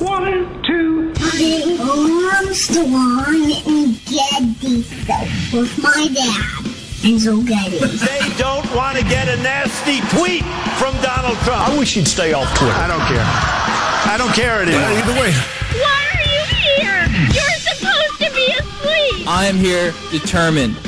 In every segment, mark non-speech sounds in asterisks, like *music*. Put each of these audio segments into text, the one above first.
One, two, three. Armstrong and Getty stuff with my dad. And so Getty. They don't want to get a nasty tweet from Donald Trump. I wish he'd stay off Twitter. I don't care. I don't care anymore. Uh, either way. Why are you here? You're supposed to be asleep. I am here determined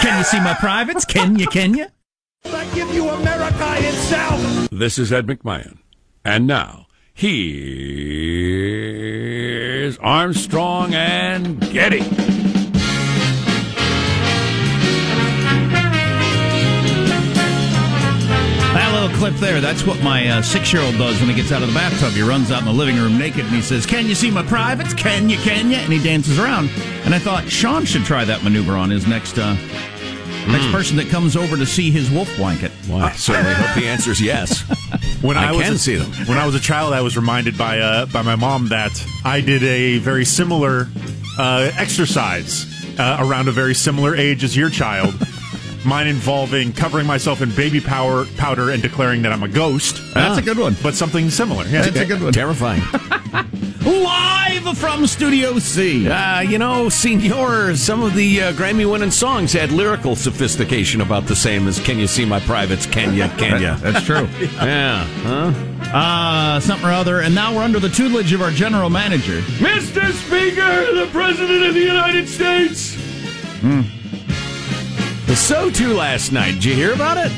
Can you see my privates? Can you, can you? I give you America itself. This is Ed McMahon. And now, here's Armstrong and Getty. Clip there, that's what my uh, six year old does when he gets out of the bathtub. He runs out in the living room naked and he says, Can you see my privates? Can you, can you? And he dances around. And I thought Sean should try that maneuver on his next. Uh, Next Mm. person that comes over to see his wolf blanket. Well, I certainly hope the answer is yes. *laughs* When I, I was can a, see them. When I was a child, I was reminded by uh, by my mom that I did a very similar uh, exercise uh, around a very similar age as your child. Mine involving covering myself in baby power powder and declaring that I'm a ghost. That's a good one. But something similar. Yeah, That's a good one. Terrifying. *laughs* Live from Studio C. Uh, you know, Senor, some of the uh, Grammy winning songs had lyrical sophistication about the same as Can You See My Privates? Can You? Can You? That's true. *laughs* yeah. Huh? Uh, something or other. And now we're under the tutelage of our general manager. Mr. Speaker, the President of the United States. Hmm. So too last night. Did you hear about it?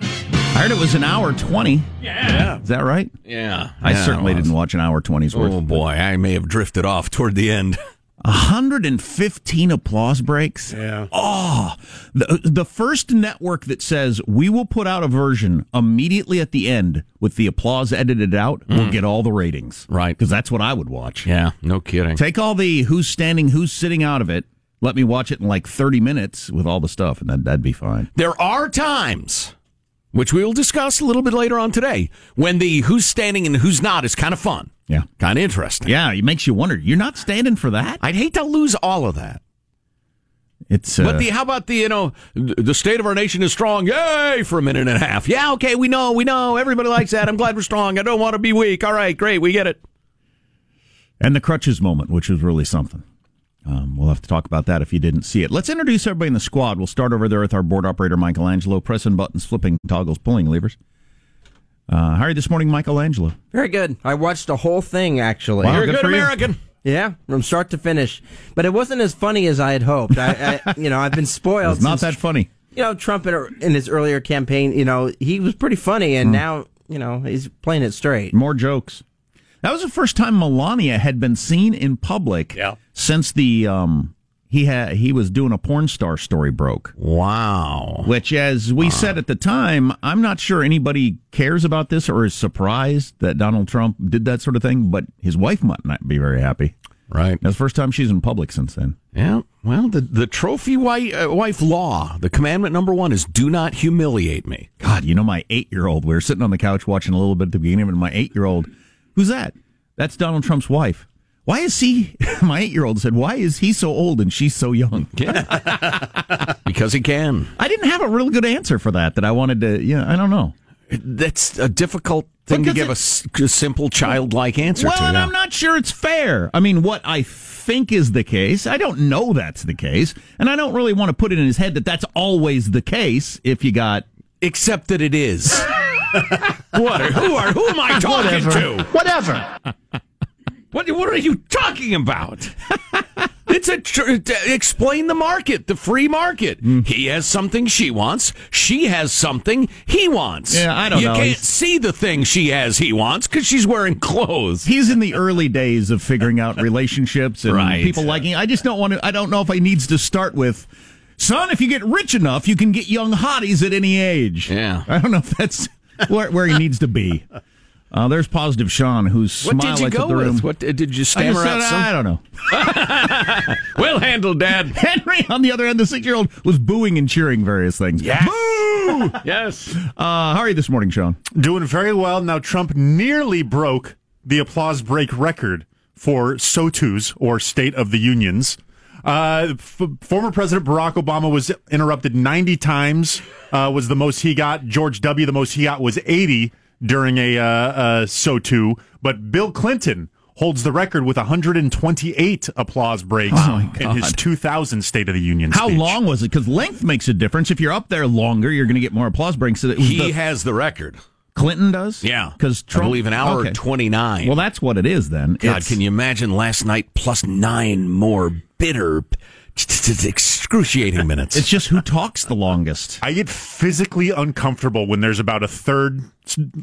I heard it was an hour 20. Yeah. Is that right? Yeah. I Yeah, certainly didn't watch an hour 20's worth. Oh, boy. I may have drifted off toward the end. *laughs* 115 applause breaks. Yeah. Oh, the, the first network that says we will put out a version immediately at the end with the applause edited out will get all the ratings. Right. Because that's what I would watch. Yeah, no kidding. Take all the who's standing, who's sitting out of it. Let me watch it in like 30 minutes with all the stuff, and that, that'd be fine. There are times, which we will discuss a little bit later on today, when the who's standing and who's not is kind of fun. Yeah. Kind of interesting. Yeah, it makes you wonder. You're not standing for that? I'd hate to lose all of that. It's uh, But the how about the you know the state of our nation is strong? Yay! For a minute and a half. Yeah, okay, we know, we know. Everybody likes that. I'm glad we're strong. I don't want to be weak. All right, great, we get it. and the crutches moment, which was really something. Um, we'll have to talk about that if you didn't see it. Let's introduce everybody in the squad. We'll start over there with our board operator, Michelangelo, pressing buttons, flipping toggles, pulling levers. Uh, how are you this morning, Michelangelo? Very good. I watched the whole thing actually. Wow, You're a good good for you. American. Yeah, from start to finish. But it wasn't as funny as I had hoped. I, I *laughs* you know, I've been spoiled. It's not since, that funny. You know, Trump in, in his earlier campaign, you know, he was pretty funny, and now, you know, he's playing it straight. More jokes. That was the first time Melania had been seen in public Yeah. since the um, he had he was doing a porn star story broke. Wow. Which, as we said at the time, I'm not sure anybody cares about this or is surprised that Donald Trump did that sort of thing. But his wife might not be very happy. Right. That's the first time she's in public since then. Yeah. Well, the the trophy wife, uh, wife law, the commandment number one is do not humiliate me. God, you know, my eight year old, we were sitting on the couch watching a little bit at the beginning of and my eight year old, who's that? That's Donald Trump's wife. Why is he, *laughs* my eight year old said, why is he so old and she's so young? *laughs* Because he can. I didn't have a real good answer for that, that I wanted to, you know, I don't know. That's a difficult thing to give a it- s- a, simple childlike answer to. well, to. and yeah. I'm not sure it's fair. I mean, what I think is the case, I don't know that's the case, and I don't really want to put it in his head that that's always the case if you got. Except that it is. *laughs* what? Who are? Who am I talking to? Whatever. What? What are you talking about? it's a tr- explain the market, the free market. Hmm. He has something she wants. She has something he wants. Yeah, I don't you know. You can't He's- see the thing she has he wants because she's wearing clothes. He's in the early days of figuring out relationships and Right. people liking. I just don't want to. I don't know if he needs to start with, son. If you get rich enough, you can get young hotties at any age. Yeah. I don't know if that's where, where he needs to be. Uh, there's positive Sean, whose What smile did lights the with? room. What did you I, stammer just out? Some? I don't know. *laughs* well handled, Dad. *laughs* Henry, on the other end, the six-year-old was booing and cheering various things. Yes. Boo! *laughs* Yes. Uh, how are you this morning, Sean? Doing very well. Now, Trump nearly broke the applause break record for SOTUs, or State of the Unions. Uh, f- former President Barack Obama was interrupted 90 times, uh, was the most he got. George W., the most he got was 80 during a uh, uh, SOTU. But Bill Clinton holds the record with 128 applause breaks Oh, in his 2000 State of the Union How speech. long was it? Because length makes a difference. If you're up there longer, you're going to get more applause breaks. So it was He the- has the record. Clinton does. Yeah. because I believe an hour okay. 29. Well, that's what it is then. God, It's- can you imagine last night plus nine more bitter, excruciating minutes? *laughs* It's just who talks the longest. I get physically uncomfortable when there's about a third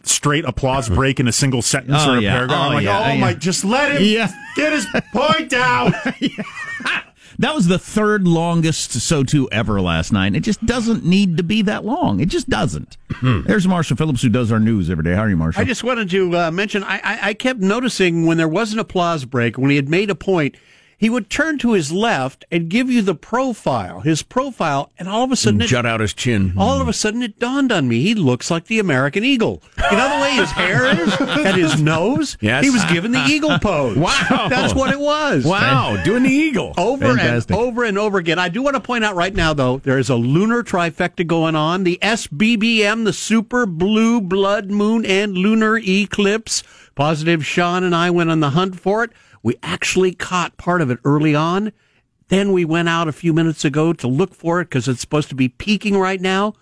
straight applause break in a single sentence Oh, or a yeah. paragraph. Oh, I'm like, yeah. oh Yeah. my, just let him Yeah. get his point out. *laughs* That was the third longest SOTU ever last night. It just doesn't need to be that long. It just doesn't. There's Marshall Phillips who does our news every day. How are you, Marshall? I just wanted to uh, mention I, I, I kept noticing when there was an applause break, when he had made a point, he would turn to his left and give you the profile, his profile, and all of a sudden, it, Jut out his chin. all of a sudden, it dawned on me he looks like the American eagle. You know the way his hair is and his *laughs* nose. Yes. he was given the eagle pose. *laughs* Wow. that's what it was. Wow, doing the eagle. Over Fantastic. and over and over again. I do want to point out right now, though, there is a lunar trifecta going on. The SBBM, the super blue blood moon and lunar eclipse. Positive Sean and I went on the hunt for it. We actually caught part of it early on. Then we went out a few minutes ago to look for it because it's supposed to be peaking right now,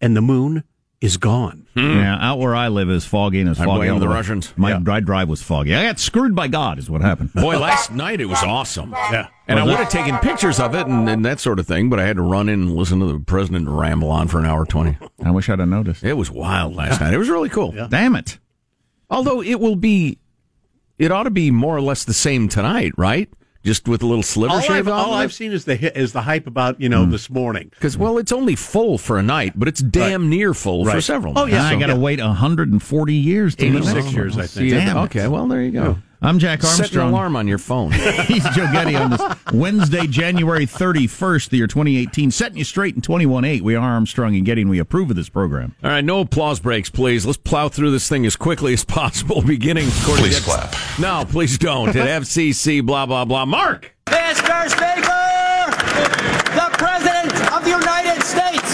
and the moon is gone. Hmm. Yeah, out where I live is foggy and it's I foggy. blame all the. Russians. My Yeah. drive was foggy. I got screwed by God, is what happened. Boy, last night it was awesome. Yeah. And I would have taken pictures of it and, and that sort of thing, but I had to run in and listen to the president ramble on for an hour 20. I wish I'd have noticed. It was wild last night. It was really cool. Damn it. Although it will be, it ought to be more or less the same tonight, right? just with a little sliver All, shave I've, all I've seen is the is the hype about you know hmm. this morning. Because well, it's only full for a night, but it's damn near full for Right. several. Oh, nights. yeah. I got to Yeah. wait 140 years to 86 years, I think. It. Okay, well there you go. I'm Jack Armstrong. Set an alarm on your phone. *laughs* He's Joe Getty on this Wednesday, January 31st, the year 2018. Setting you straight in 21.8. We are Armstrong and Getty, and we approve of this program. All right, no applause breaks, please. Let's plow through this thing as quickly as *laughs* possible, beginning. according Please to- clap. No, please don't. At *laughs* FCC, blah, blah, blah. Mark! Mr. Speaker, the President of the United States.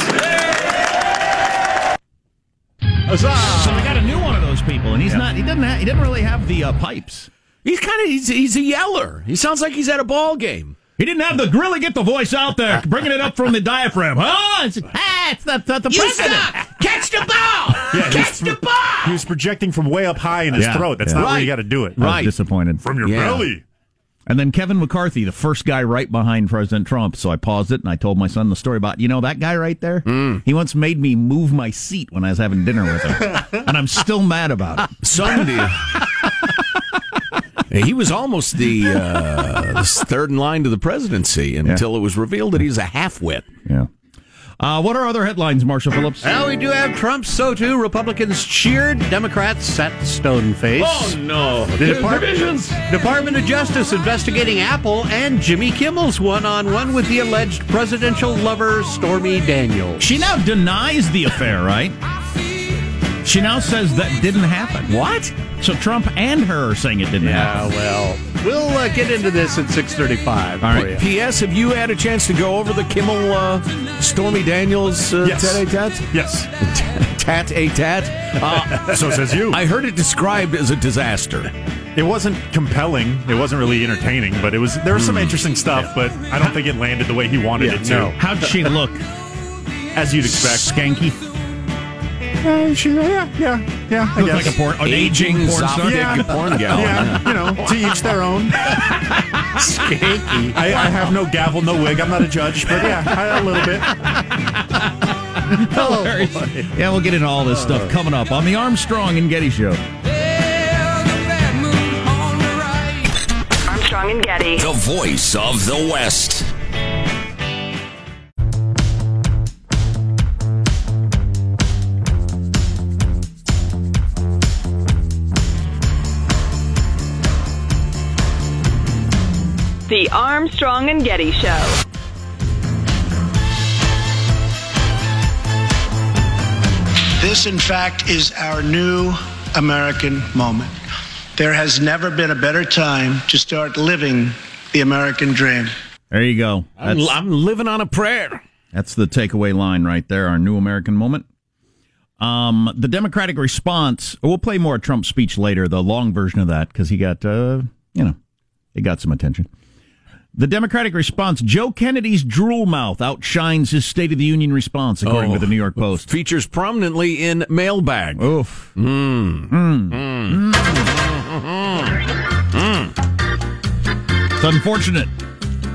So we got a new one of those people, and he's not. He doesn't. Have, he didn't really have the uh, pipes. He's kind of, he's, he's a yeller. He sounds like he's at a ball game. He didn't have the really get the voice out there, *laughs* bringing it up from the diaphragm. Huh? It's, ah, it's the, the, the You president. stop! Catch the ball! *laughs* Yeah, Catch the ball! he was projecting from way up high in his Yeah, throat. That's yeah. not where you got to do it. I was disappointed. From your Yeah. belly. And then Kevin McCarthy, the first guy right behind President Trump. So I paused it and I told my son the story about, you know, that guy right there? He once made me move my seat when I was having dinner with him. *laughs* and I'm still mad about it. Sunday. He was almost the, uh, the third in line to the presidency until it was revealed that he's a half-wit. Yeah. Uh, what are other headlines, Marshall Phillips? Well, we do have Trump, so too. Republicans cheered, Democrats sat stone faced. Oh, no. The Department, Department of Justice investigating Apple and Jimmy Kimmel's one on one with the alleged presidential lover Stormy Daniels. She now denies the affair, right? She now says that didn't happen. What? So Trump and her are saying it didn't Yeah, happen. well, we'll uh, get into this at 635 All right. you. P.S. Have you had a chance to go over the Kimmel uh, Stormy Daniels uh, Yes. tat a tat? Yes. *laughs* tat a tat? Uh, So says you. I heard it described as a disaster. It wasn't compelling. It wasn't really entertaining, but it was. There was some Hmm. interesting stuff, but I don't think it landed the way he wanted it to. no. How'd she look? As you'd expect. Skanky. Uh, she, yeah, yeah, yeah. I Looked guess. like a porn, an aging, Aging porn star. Yeah. porn gal. yeah, you know, to each their own. *laughs* Skanky. I, I have no gavel, no wig. I'm not a judge, but yeah, I, a little bit. Hello. Yeah, we'll get into all this stuff coming up on the Armstrong and Getty Show. Armstrong and Getty. The voice of the West. The Armstrong and Getty Show. This, in fact, is our new American moment. There has never been a better time to start living the American dream. There you go. I'm, I'm living on a prayer. that's the takeaway line right there. Our new American moment. Um, the Democratic response. We'll play more Trump speech later. The long version of that because he got, uh, you know, he got some attention. The Democratic response: Joe Kennedy's drool mouth outshines his State of the Union response, according Oh. to the New York Post. Features prominently in Mailbag. Oof. Mm. Mm. It's unfortunate.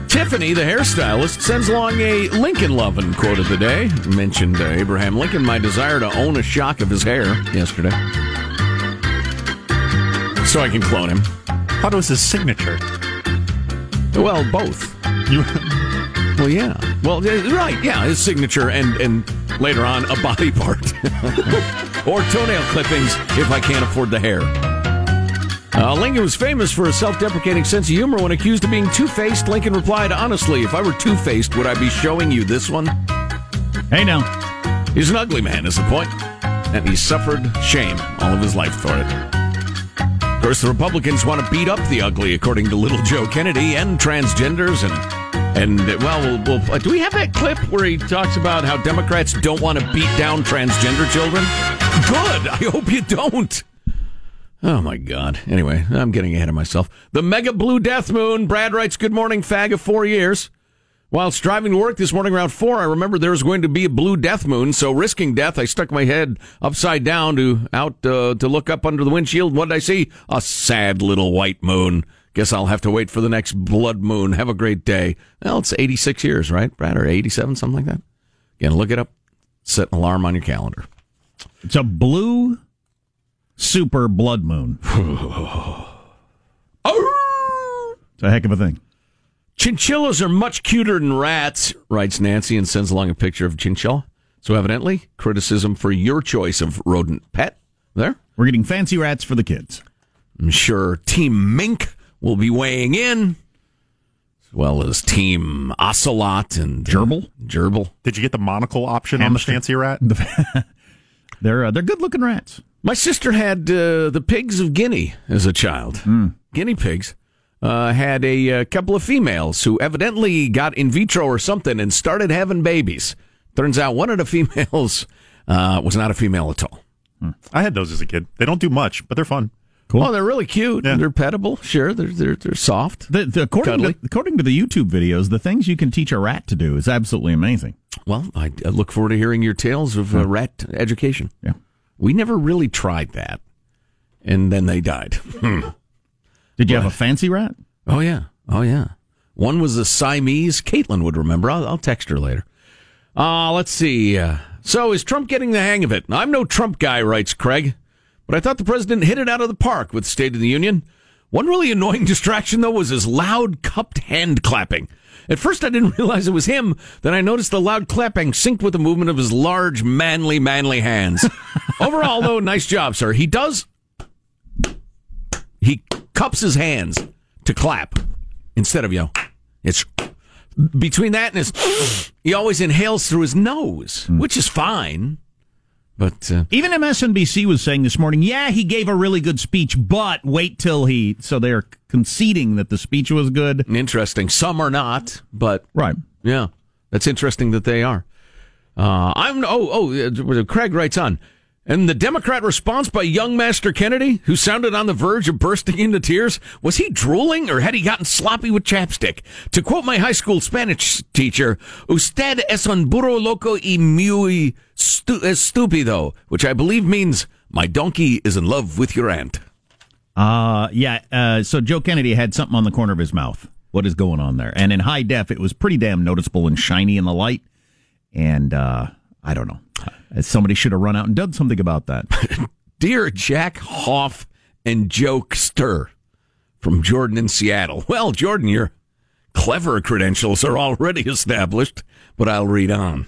Tiffany, the hairstylist, sends along a Lincoln lovin' quote of the day. Mentioned uh, Abraham Lincoln, my desire to own a shock of his hair yesterday. So I can clone him. How was his signature? Well, both. You, *laughs* Well, yeah. Well, right. Yeah, his signature and and later on a body part *laughs* or toenail clippings if I can't afford the hair. Uh, Lincoln was famous for a self-deprecating sense of humor. When accused of being two-faced, Lincoln replied, "Honestly, if I were two-faced, would I be showing you this one?" Hey now. He's an ugly man, is the point, and he suffered shame all of his life for it. Of course, the Republicans want to beat up the ugly, according to Little Joe Kennedy, and transgenders, and and well, we'll, we'll uh, do we have that clip where he talks about how Democrats don't want to beat down transgender children? Good. I hope you don't. Oh my God. Anyway, I'm getting ahead of myself. The mega blue death moon. Brad writes, "Good morning, fag of four years." Whilst driving to work this morning around four, I remembered there was going to be a blue death moon. So, risking death, I stuck my head upside down to out uh, to look up under the windshield. What did I see? A sad little white moon. Guess I'll have to wait for the next blood moon. Have a great day. Well, it's 86 years, right, Brad, or 87, something like that. Again, look it up. Set an alarm on your calendar. It's a blue super blood moon. *sighs* it's a heck of a thing. Chinchillas are much cuter than rats, writes Nancy and sends along a picture of chinchilla. So evidently, criticism for your choice of rodent pet there. We're getting fancy rats for the kids. I'm sure Team Mink will be weighing in, as well as Team Ocelot and Gerbil. Gerbil. Did you get the monocle option on the fancy rat? *laughs* they're uh, they're good looking rats. My sister had uh, the pigs of Guinea as a child. Guinea pigs. Uh, had a, uh couple of females who evidently got in vitro or something and started having babies. Turns out one of the *laughs* females uh, was not a female at all. I had those as a kid. They don't do much, but they're fun. Cool. Oh, they're really cute. They're pettable. Sure, they're they're, they're soft. The, the, according, to, according to the YouTube videos, the things you can teach a rat to do is absolutely amazing. Well, I, I look forward to hearing your tales of uh, rat education. Yeah. We never really tried that, and then they died. *laughs* Did you have a fancy rat? Oh yeah, oh yeah. One was a Siamese. Caitlin would remember. I'll, I'll text her later. Uh, let's see. Uh, so is Trump getting the hang of it? I'm no Trump guy, writes Craig, but I thought the president hit it out of the park with State of the Union. One really annoying *laughs* distraction, though, was his loud cupped hand clapping. At first, I didn't *laughs* realize it was him. Then I noticed the loud clapping synced with the movement of his large, manly, manly hands. *laughs* Overall, though, nice job, sir. He does. He cups his hands to clap instead of, you know, it's between that and his, he always inhales through his nose, which is fine. But uh, even MSNBC was saying this morning, yeah, he gave a really good speech, but wait till he. So they're conceding that the speech was good. Interesting. Some are not, but right. Yeah, that's interesting that they are. Uh, I'm oh oh. Uh, Craig writes on. And the Democrat response by young Master Kennedy, who sounded on the verge of bursting into tears, was he drooling or had he gotten sloppy with chapstick? To quote my high school Spanish teacher, usted es un burro loco y muy stu- estúpido, which I believe means my donkey is in love with your aunt. Uh, yeah. Uh, so Joe Kennedy had something on the corner of his mouth. What is going on there? And in high def, it was pretty damn noticeable and shiny in the light. And, uh, I don't know. Somebody should have run out and done something about that. *laughs* Dear Jack Hoff and Jokester from Jordan in Seattle. Well, Jordan, your clever credentials are already *laughs* established, but I'll read on.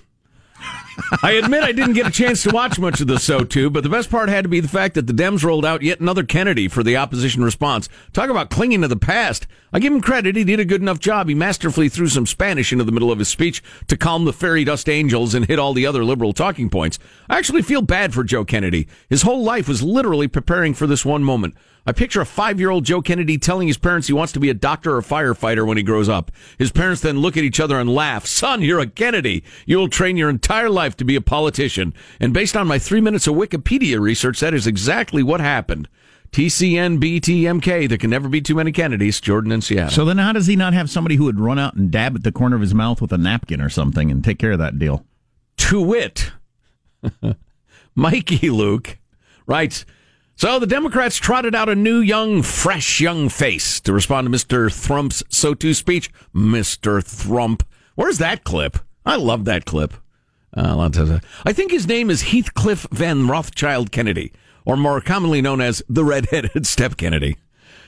I admit I didn't get a chance to watch much of the So Too, but the best part had to be the fact that the Dems rolled out yet another Kennedy for the opposition response. Talk about clinging to the past. I give him credit. He did a good enough job. He masterfully threw some Spanish into the middle of his speech to calm the fairy dust angels and hit all the other liberal talking points. I actually feel bad for Joe Kennedy. His whole life was literally preparing for this one moment. I picture a five year old Joe Kennedy telling his parents he wants to be a doctor or firefighter when he grows up. His parents then look at each other and laugh. Son, you're a Kennedy. You'll train your entire life to be a politician. And based on my three minutes of Wikipedia research, that is exactly what happened. TCN, BTMK, there can never be too many Kennedys, Jordan and Seattle. So then how does he not have somebody who would run out and dab at the corner of his mouth with a napkin or something and take care of that deal? To wit, *laughs* Mikey Luke writes, so the Democrats trotted out a new, young, fresh, young face to respond to Mr. Thrump's SOTU speech. Mr. Thrump. Where's that clip? I love that clip. Uh, I think his name is Heathcliff Van Rothschild Kennedy, or more commonly known as the Red-Headed *laughs* Step Kennedy.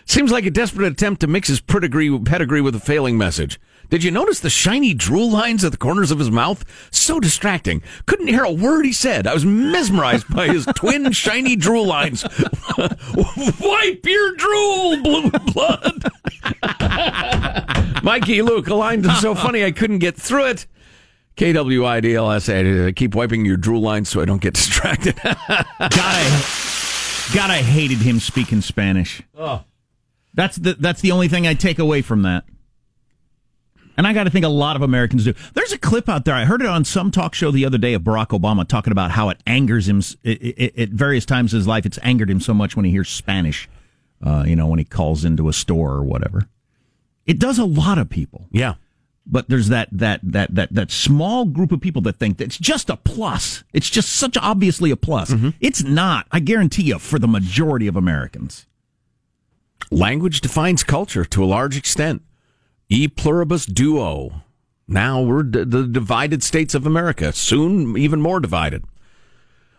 Seems like a desperate attempt to mix his pedigree with a failing message. Did you notice the shiny drool lines at the corners of his mouth? So distracting. Couldn't hear a word he said. I was mesmerized by his *laughs* twin shiny drool lines. *laughs* Wipe your drool, blue blood. *laughs* Mikey Luke, a line that's so funny I couldn't get through it. KWIDLS, uh, keep wiping your drool lines so I don't get distracted. God, I, God, I hated him speaking Spanish. Oh. That's the that's the only thing I take away from that. And I got to think a lot of Americans do. There's a clip out there. I heard it on some talk show the other day of Barack Obama talking about how it angers him at various times in his life. It's angered him so much when he hears Spanish, uh, you know, when he calls into a store or whatever. It does a lot of people. Yeah. But there's that that that that that small group of people that think that it's just a plus. It's just such obviously a plus. Mm-hmm. It's not. I guarantee you, for the majority of Americans. Language defines culture to a large extent. E pluribus duo. Now we're d- the divided states of America. Soon, even more divided.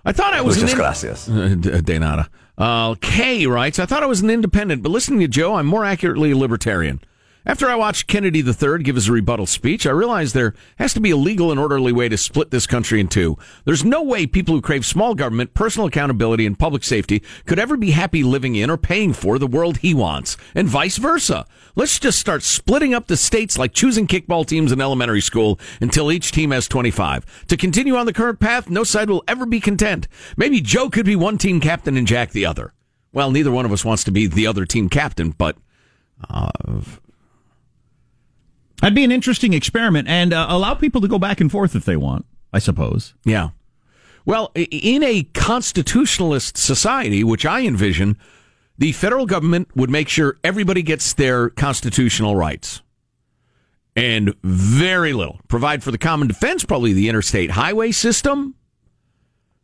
I thought I was Muchas an gracias. *laughs* Uh, de nada. Uh, Kay writes, I thought I was an independent, but listening to Joe, I'm more accurately a libertarian. After I watched Kennedy III give his rebuttal speech, I realized there has to be a legal and orderly way to split this country in two. There's no way people who crave small government, personal accountability, and public safety could ever be happy living in or paying for the world he wants, and vice versa. Let's just start splitting up the states like choosing kickball teams in elementary school until each team has 25. To continue on the current path, no side will ever be content. Maybe Joe could be one team captain and Jack the other. Well, neither one of us wants to be the other team captain, but. Uh, That'd be an interesting experiment and uh, allow people to go back and forth if they want, I suppose. Yeah. Well, in a constitutionalist society, which I envision, the federal government would make sure everybody gets their constitutional rights. And very little. Provide for the common defense, probably the interstate highway system,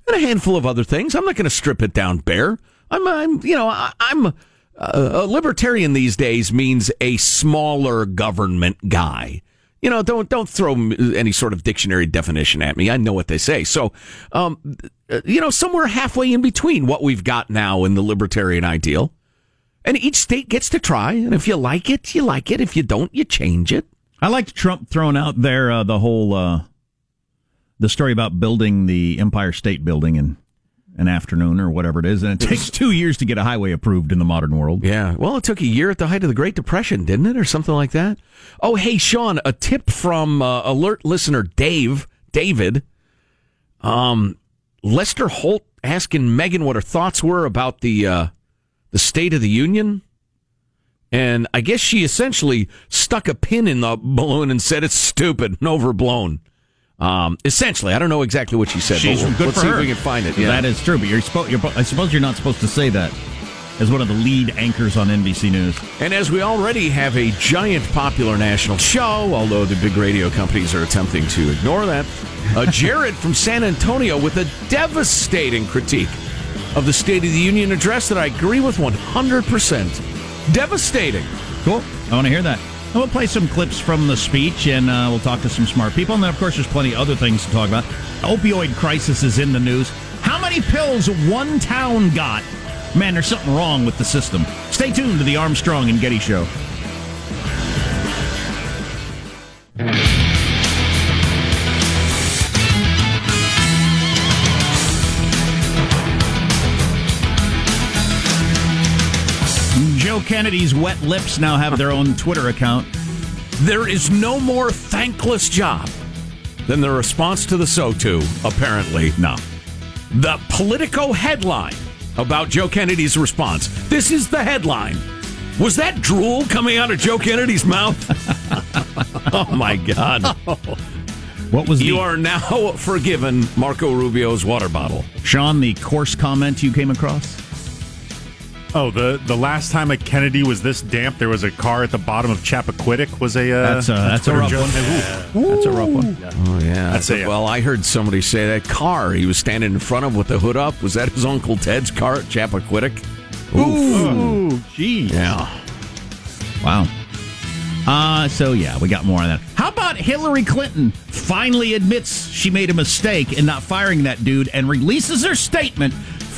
and a handful of other things. I'm not going to strip it down bare. I'm, I'm you know, I, I'm a libertarian these days means a smaller government guy. You know, don't don't throw any sort of dictionary definition at me. I know what they say. So, um, you know, somewhere halfway in between what we've got now in the libertarian ideal, and each state gets to try. And if you like it, you like it. If you don't, you change it. I liked Trump throwing out there uh, the whole uh, the story about building the Empire State Building in an afternoon or whatever it is, and it takes two years to get a highway approved in the modern world. Yeah, well, it took a year at the height of the Great Depression, didn't it, or something like that? Oh, hey, Sean, a tip from uh, alert listener Dave, David. Um, Lester Holt asking Megyn what her thoughts were about the uh, the State of the Union. And I guess she essentially stuck a pin in the balloon and said it's stupid and overblown. Um, essentially, I don't know exactly what she said. She's but we'll, good let's for see her. if we can find it. Yeah. That is true, but you're, spo- you're I suppose you're not supposed to say that as one of the lead anchors on NBC News. And as we already have a giant popular national show, although the big radio companies are attempting to ignore that, uh, *laughs* Jared from San Antonio with a devastating critique of the State of the Union address that I agree with 100%. Devastating. Cool. I want to hear that. And we'll play some clips from the speech and uh, we'll talk to some smart people. And then, of course, there's plenty of other things to talk about. Opioid crisis is in the news. How many pills one town got? Man, there's something wrong with the system. Stay tuned to the Armstrong and Getty Show. Joe Kennedy's wet lips now have their own Twitter account. There is no more thankless job than the response to the SOTU, apparently. No. The Politico headline about Joe Kennedy's response. This is the headline. Was that drool coming out of Joe Kennedy's mouth? *laughs* oh my God. What was You the, are now forgiven Marco Rubio's water bottle. Sean, the coarse comment you came across? Oh, the the last time a Kennedy was this damp, there was a car at the bottom of Chappaquiddick. Was a uh, That's a- that's a Twitter rough joke. one. That's a rough one. Oh yeah, That's it. Well, I heard somebody say that car he was standing in front of with the hood up was that his uncle Ted's car at Chappaquiddick? Ooh, geez. Yeah. Wow. Uh, so yeah, we got more on that. How about Hillary Clinton finally admits she made a mistake in not firing that dude and releases her statement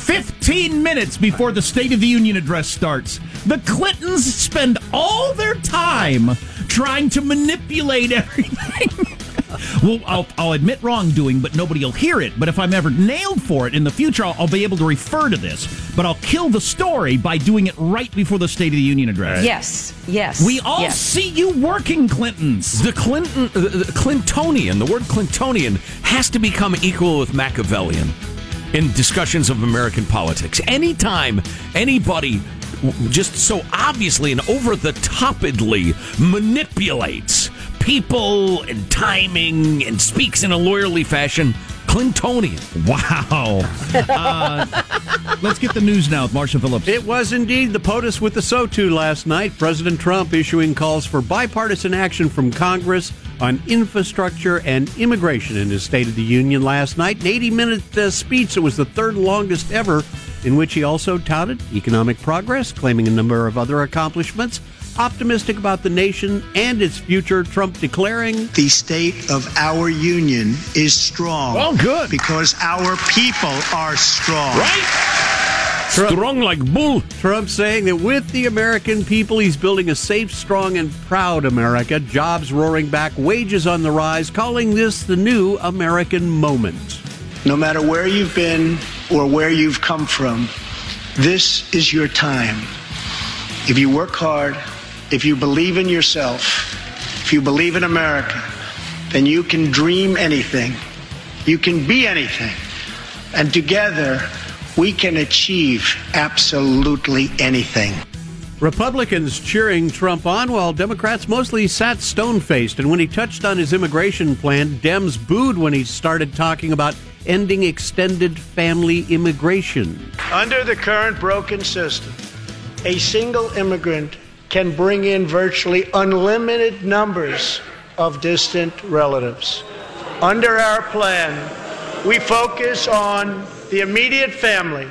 15 minutes before the State of the Union address starts? The Clintons spend all their time trying to manipulate *laughs* everything. well, I'll, I'll admit wrongdoing, but nobody will hear it. But if I'm ever nailed for it in the future, I'll, I'll be able to refer to this. But I'll kill the story by doing it right before the State of the Union address. Yes, yes. We all yes. see you working, Clintons. The Clinton, uh, the Clintonian, the word Clintonian has to become equal with Machiavellian in discussions of American politics. Anytime anybody just so obviously and over the topidly manipulates people and timing and speaks in a lawyerly fashion, Clintonian. Wow. *laughs* Uh, let's get the news now with Marshall Phillips. It was indeed the POTUS with the SOTU last night. President Trump issuing calls for bipartisan action from Congress on infrastructure and immigration in his State of the Union last night. An 80 minute uh, speech that was the third longest ever, in which he also touted economic progress, claiming a number of other accomplishments. Optimistic about the nation and its future, Trump declaring The state of our union is strong. Well, good. Because our people are strong. Right? Strong like bull. Trump saying that with the American people, he's building a safe, strong, and proud America. Jobs roaring back, wages on the rise, calling this the new American moment. No matter where you've been or where you've come from, this is your time. If you work hard, if you believe in yourself, if you believe in America, then you can dream anything. You can be anything. And together, we can achieve absolutely anything. Republicans cheering Trump on while Democrats mostly sat stone faced. And when he touched on his immigration plan, Dems booed when he started talking about ending extended family immigration. Under the current broken system, a single immigrant can bring in virtually unlimited numbers of distant relatives. Under our plan, we focus on the immediate family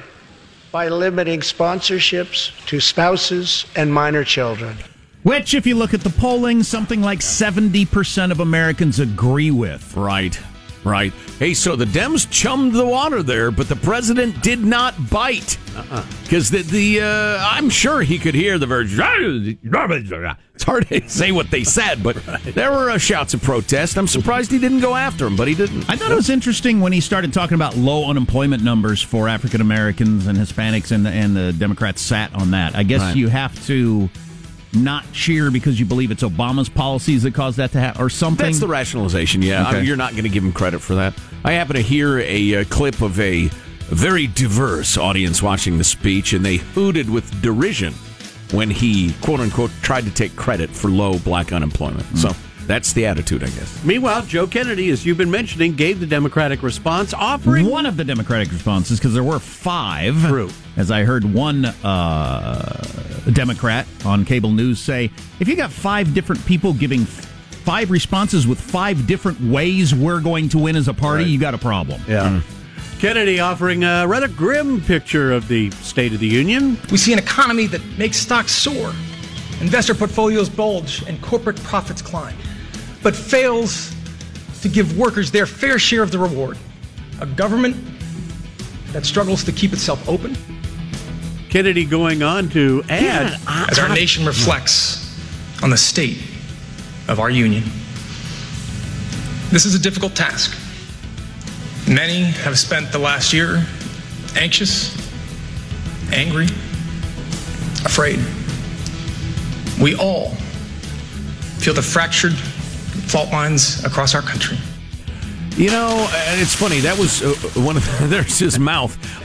by limiting sponsorships to spouses and minor children. Which, if you look at the polling, something like 70% of Americans agree with. Right. Right. Hey, so the Dems chummed the water there, but the president did not bite. Because the, the uh, I'm sure he could hear the version. It's hard to say what they said, but there were uh, shouts of protest. I'm surprised he didn't go after him, but he didn't. I thought it was interesting when he started talking about low unemployment numbers for African Americans and Hispanics, and, and the Democrats sat on that. I guess Right. you have to not cheer because you believe it's Obama's policies that caused that to happen, or something. That's the rationalization. Yeah, I mean, you're not going to give him credit for that. I happen to hear a, uh clip of a very diverse audience watching the speech, and they hooted with derision when he quote unquote tried to take credit for low black unemployment. So that's the attitude, I guess. Meanwhile, Joe Kennedy, as you've been mentioning, gave the Democratic response, offering one of the Democratic responses because there were five. True. As I heard one uh, Democrat on cable news say, if you got five different people giving five responses with five different ways we're going to win as a party, Right. you got a problem. Yeah. Kennedy offering a rather grim picture of the State of the Union. We see an economy that makes stocks soar, investor portfolios bulge, and corporate profits climb, but fails to give workers their fair share of the reward. A government that struggles to keep itself open. Kennedy going on to add As our nation reflects on the state of our union. This is a difficult task. Many have spent the last year anxious, angry, afraid. We all feel the fractured fault lines across our country. You know, it's funny. That was uh, one of the, *laughs* there's his mouth. *laughs*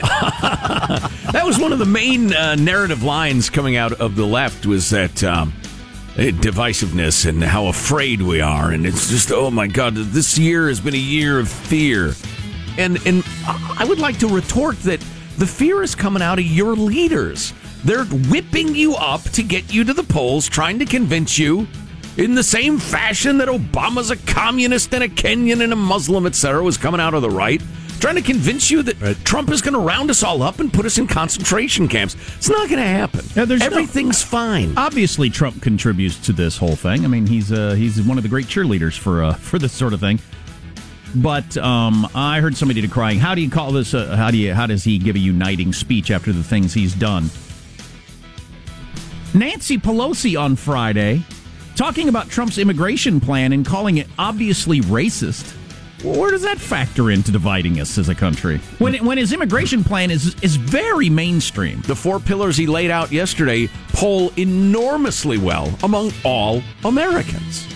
that was one of the main uh, narrative lines coming out of the left was that um, eh, divisiveness and how afraid we are, and it's just oh my god, this year has been a year of fear, and and I would like to retort that the fear is coming out of your leaders. They're whipping you up to get you to the polls, trying to convince you in the same fashion that Obama's a communist and a Kenyan and a Muslim, etc., was coming out of the right, trying to convince you that Trump is going to round us all up and put us in concentration camps. It's not going to happen. Yeah, there's no- Everything's fine. Obviously, Trump contributes to this whole thing. I mean, he's uh, he's one of the great cheerleaders for uh, for this sort of thing. But um, I heard somebody decrying. How do you call this? Uh, how do you? How does he give a uniting speech after the things he's done? Nancy Pelosi on Friday talking about Trump's immigration plan and calling it obviously racist. Where does that factor into dividing us as a country? When when his immigration plan is is very mainstream. The four pillars he laid out yesterday poll enormously well among all Americans.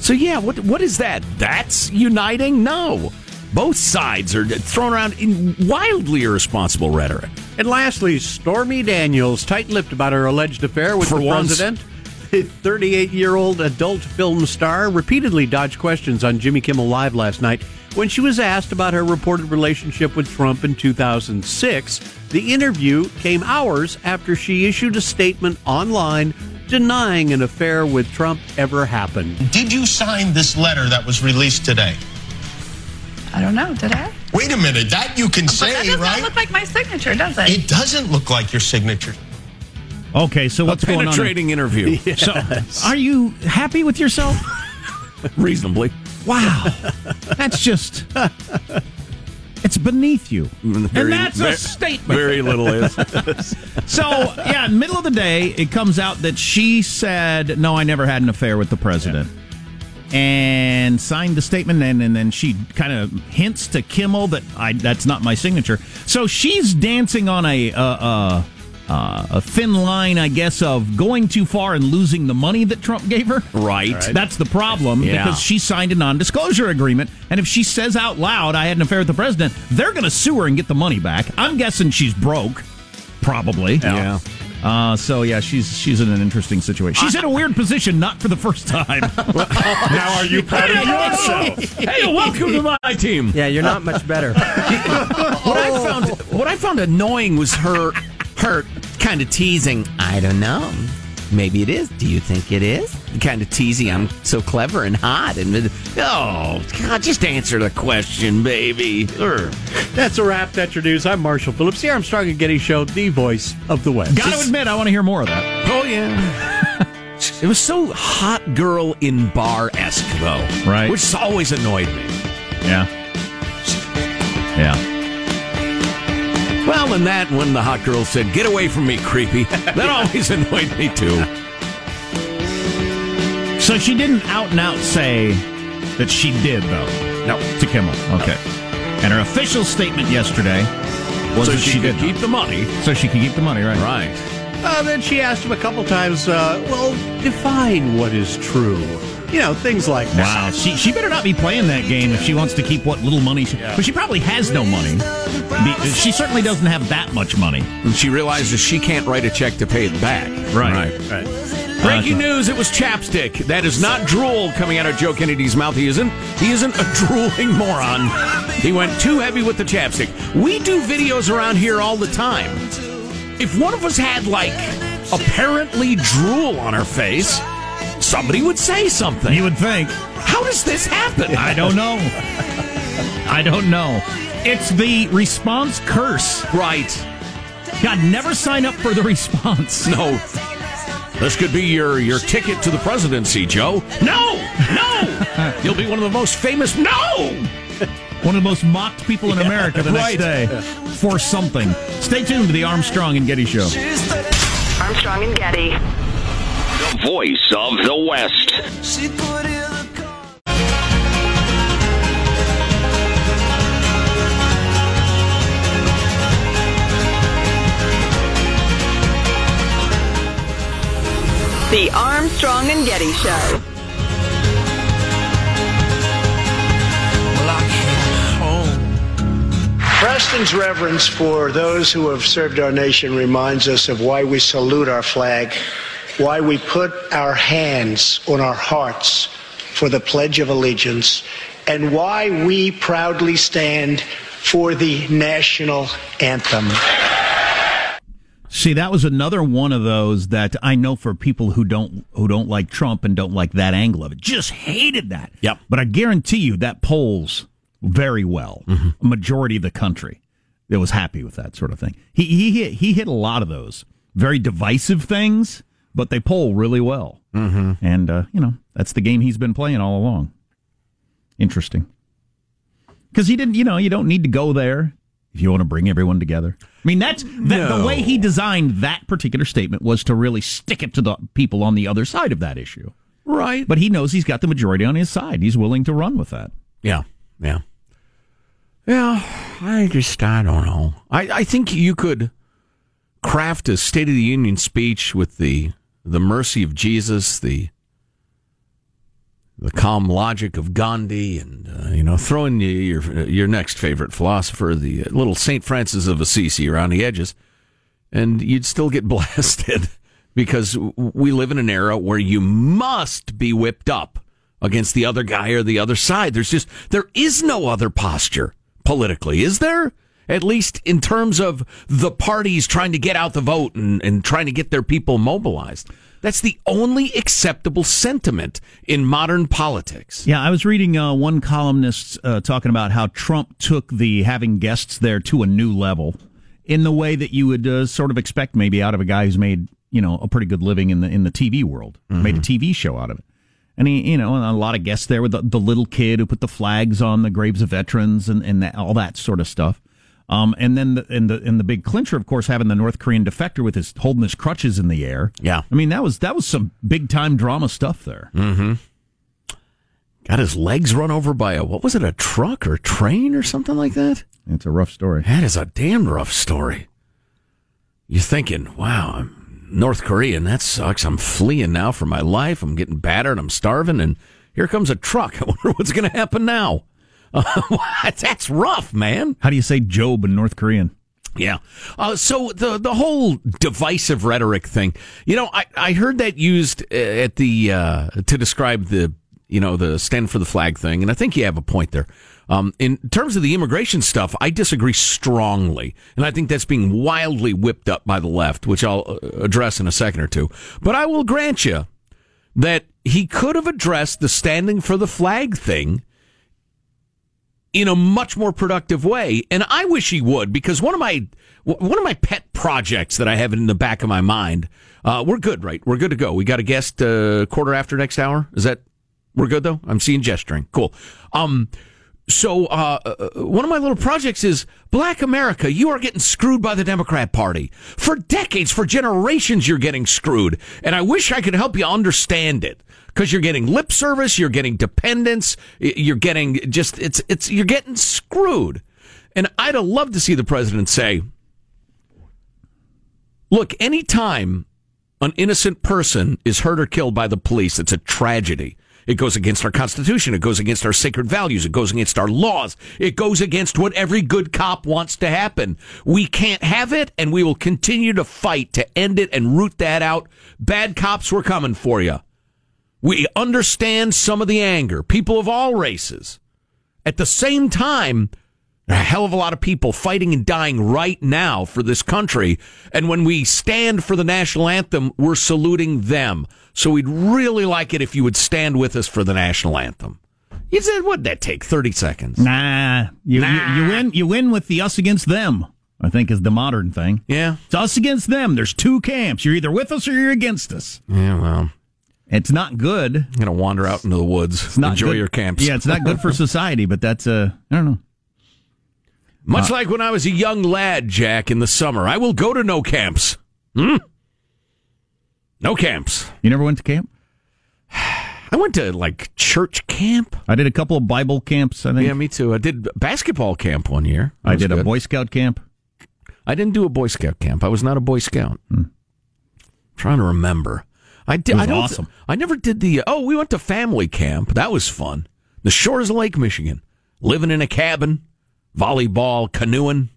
So yeah, what what is that? That's uniting? No. Both sides are thrown around in wildly irresponsible rhetoric. And lastly, Stormy Daniels, tight-lipped about her alleged affair with For the once. president. The 38-year-old adult film star repeatedly dodged questions on Jimmy Kimmel Live last night when she was asked about her reported relationship with Trump in 2006. The interview came hours after she issued a statement online denying an affair with Trump ever happened. Did you sign this letter that was released today? I don't know. Did I? Wait a minute, that you can But say, that does right? not look like my signature, does it? it doesn't look like your signature. Okay, so what's going on? penetrating interview. *laughs* So, are you happy with yourself? *laughs* Reasonably. Wow, that's just. It's beneath you. Very- and that's very- a statement. very little is. *laughs* so, yeah, in the middle of the day, it comes out that she said, No, I never had an affair with the president. And signed the statement, and, and then she kind of hints to Kimmel that I that's not my signature. So she's dancing on a uh, uh, uh, a thin line, I guess, of going too far and losing the money that Trump gave her. Right. That's the problem Yeah. because she signed a non-disclosure agreement, and if she says out loud, "I had an affair with the president," they're going to sue her and get the money back. I'm guessing she's broke, probably. Yeah. Uh, so yeah, she's she's in an interesting situation. She's in a weird position, not for the first time. *laughs* now, are you proud of yourself? Hey, welcome to my team. Yeah, you're not much better. *laughs* what I found what I found annoying was her her kind of teasing. I don't know. Maybe it is. Do you think it is? Kind of teasing. I'm so clever and hot. And oh God, just answer the question, baby. Urgh. That's a wrap. That's your news. I'm Marshall Phillips, the Armstrong and Getty Show, the voice of the West. Got to admit, I want to hear more of that. Oh yeah. *laughs* it was so hot girl in bar esque though, Right. Which always annoyed me. Yeah. Yeah. Well, and that when the hot girl said, "Get away from me, creepy," *laughs* that always annoyed me too. So she didn't out and out say that she did, though. No. To Kimmel. Okay. And her official statement yesterday was So that she she, could did keep not. the money. So she could keep the money, right? Right. Uh, then she asked him a couple times, uh, well, define what is true. You know, things like that. Wow, she she better not be playing that game if she wants to keep what little money she. But she probably has no money. She certainly doesn't have that much money. And she realizes she can't write a check to pay it back. Right. Right. Breaking uh, news: It was chapstick. That is not drool coming out of Joe Kennedy's mouth. He isn't. He isn't a *laughs* drooling moron. He went too heavy with the chapstick. We do videos around here all the time. If one of us had like apparently drool on her face, somebody would say something. You would think. How does this happen? I don't know. I don't know. It's the response curse. Right. God, never sign up for the response. *laughs* No. This could be your your ticket to the presidency, Joe. No, no. You'll be one of the most famous. No. One of the most mocked people in America the Right. next day for something. Stay tuned to the Armstrong and Getty Show. Armstrong and Getty. The voice of the West. The Armstrong and Getty Show. Preston's reverence for those who have served our nation reminds us of why we salute our flag, why we put our hands on our hearts for the Pledge of Allegiance, and why we proudly stand for the national anthem. See, that was another one of those that I know for people who don't who don't like Trump and don't like that angle of it. Just hated that. Yep. But I guarantee you that polls very well. A majority of the country that was happy with that sort of thing. He he hit he hit a lot of those very divisive things, but they poll really well. Mm-hmm. And uh, you know that's the game he's been playing all along. Interesting. Because he didn't, you know, you don't need to go there if you want to bring everyone together. I mean, that's that, the way he designed that particular statement was to really stick it to the people on the other side of that issue. Right. But he knows he's got the majority on his side. He's willing to run with that. Yeah. Yeah. Yeah. I just I don't know. I I think you could craft a State of the Union speech with the the mercy of Jesus, the the calm logic of Gandhi, and uh, you know, throwing your your next favorite philosopher, the little Saint Francis of Assisi, around the edges, and you'd still get *laughs* blasted because we live in an era where you must be whipped up against the other guy or the other side. There's just there is no other posture politically, is there? At least in terms of the parties trying to get out the vote and, and trying to get their people mobilized. That's the only acceptable sentiment in modern politics. Yeah, I was reading uh, one columnist uh, talking about how Trump took the having guests there to a new level in the way that you would uh, sort of expect maybe out of a guy who's made you know a pretty good living in the in the TV world, made a TV show out of it. And he, you know, a lot of guests there with the, the little kid who put the flags on the graves of veterans and, and that, all that sort of stuff. Um, and then the, and the and the big clincher, of course, having the North Korean defector with his holding his crutches in the air. Yeah, I mean that was that was some big time drama stuff there. Mm-hmm. Got his legs run over by a what was it, a truck or a train or something like that? It's a rough story. That is a damn rough story. You're thinking, wow, I'm North Korean. That sucks. I'm fleeing now for my life. I'm getting battered. I'm starving, and here comes a truck. *laughs* I wonder what's going to happen now. That's rough, man. How do you say Job in North Korean? Yeah. Uh, so the the whole divisive rhetoric thing, you know, I, I heard that used uh, at the uh, to describe the you know the stand for the flag thing, and I think you have a point there. Um, in terms of the immigration stuff, I disagree strongly, and I think that's being wildly whipped up by the left, which I'll uh, address in a second or two. But I will grant you that he could have addressed the standing for the flag thing in a much more productive way. And I wish he would because one of my one of my pet projects that I have in the back of my mind. Uh, we're good, right? We're good to go. We got a guest uh, quarter after next hour. Is that we're good though? I'm seeing gesturing. Cool. Um, so uh, uh, one of my little projects is Black America. You are getting screwed by the Democrat Party for decades, for generations. You're getting screwed, and I wish I could help you understand it because you're getting lip service, you're getting dependence, you're getting just it's it's you're getting screwed. And I'd have loved to see the president say, "Look, anytime an innocent person is hurt or killed by the police, it's a tragedy." It goes against our Constitution. It goes against our sacred values. It goes against our laws. It goes against what every good cop wants to happen. We can't have it, and we will continue to fight to end it and root that out. Bad cops, we're coming for you. We understand some of the anger, people of all races. At the same time, a hell of a lot of people fighting and dying right now for this country. And when we stand for the national anthem, we're saluting them. So we'd really like it if you would stand with us for the national anthem. You said, what'd that take? 30 seconds. Nah. You, nah. you, you win, you win with the us against them. I think is the modern thing. Yeah. It's us against them. There's two camps. You're either with us or you're against us. Yeah, well. It's not good. You're gonna wander out into the woods. It's not Enjoy good. your camps. Yeah, it's not good for *laughs* society, but that's uh I don't know. Much uh, like when I was a young lad, Jack, in the summer, I will go to no camps. Hmm? No camps. You never went to camp? *sighs* I went to like church camp. I did a couple of Bible camps. I think. Yeah, me too. I did basketball camp one year. I did good. a Boy Scout camp. I didn't do a Boy Scout camp. I was not a Boy Scout. Hmm. trying to remember. I did. I don't, awesome. I never did the. Oh, we went to family camp. That was fun. The shores of Lake Michigan, living in a cabin, volleyball, canoeing,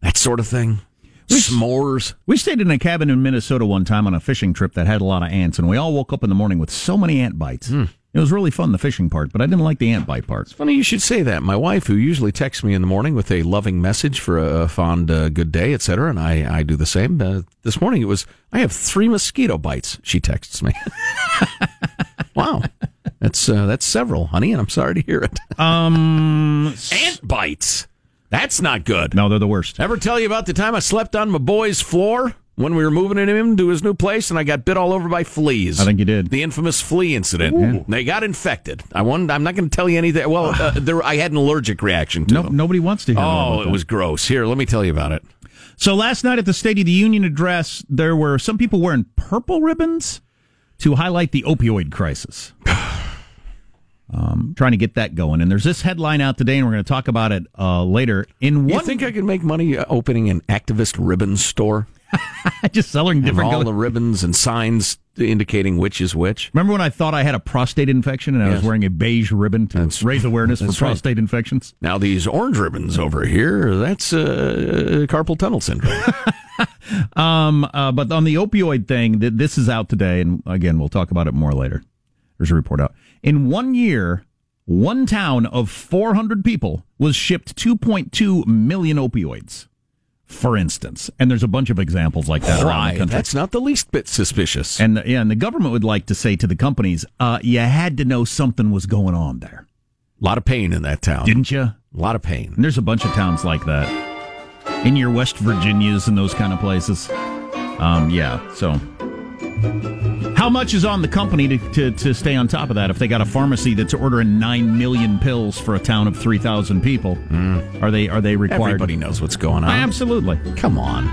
that sort of thing. We, S'mores. We stayed in a cabin in Minnesota one time on a fishing trip that had a lot of ants, and we all woke up in the morning with so many ant bites. Hmm. It was really fun, the fishing part, but I didn't like the ant bite part. It's funny you should say that. My wife, who usually texts me in the morning with a loving message for a fond uh, good day, etc., and I, I do the same. Uh, this morning it was, I have three mosquito bites, she texts me. *laughs* wow. That's uh, that's several, honey, and I'm sorry to hear it. Um, *laughs* ant bites. That's not good. No, they're the worst. Ever tell you about the time I slept on my boy's floor when we were moving him to his new place and I got bit all over by fleas? I think you did. The infamous flea incident. Ooh. They got infected. I won, I'm not going to tell you anything. Well, uh, *sighs* there, I had an allergic reaction to no, them. Nobody wants to hear Oh, it that. was gross. Here, let me tell you about it. So last night at the State of the Union address, there were some people wearing purple ribbons to highlight the opioid crisis. *sighs* Um, trying to get that going. And there's this headline out today, and we're going to talk about it uh, later. In You one, think I could make money uh, opening an activist ribbon store? *laughs* just selling different all colors. the ribbons and signs indicating which is which. Remember when I thought I had a prostate infection and I was wearing a beige ribbon to That's- raise awareness for that's right. prostate infections? Now these orange ribbons over here, that's uh, carpal tunnel syndrome. *laughs* Um, uh, but on the opioid thing, th- this is out today, and again, we'll talk about it more later. There's a report out. In one year, one town of 400 people was shipped 2.2 million opioids, for instance. And there's a bunch of examples like that around the country. That's not the least bit suspicious. And yeah, and the government would like to say to the companies, uh, you had to know something was going on there, A lot of pain in that town. didn't you? A lot of pain. And there's a bunch of towns like that in your West Virginias and those kind of places. Um, yeah. So, How much is on the company to, to, to stay on top of that? If they got a pharmacy that's ordering nine million pills for a town of three thousand people, are they are they required? Everybody knows what's going on. Absolutely. Come on.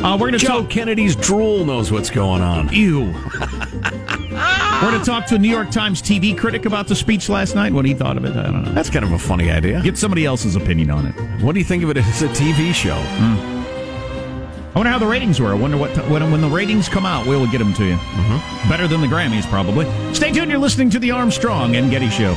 Uh, we're going to Joe talk. Kennedy's drool knows what's going on. Ew. *laughs* we're going to talk to a New York Times TV critic about the speech last night. What he thought of it, I don't know. That's kind of a funny idea. Get somebody else's opinion on it. What do you think of it as a TV show? I wonder how the ratings were. I wonder what when, when the ratings come out, we'll get them to you. Mm-hmm. Better than the Grammys, probably. Stay tuned. You're listening to the Armstrong and Getty Show.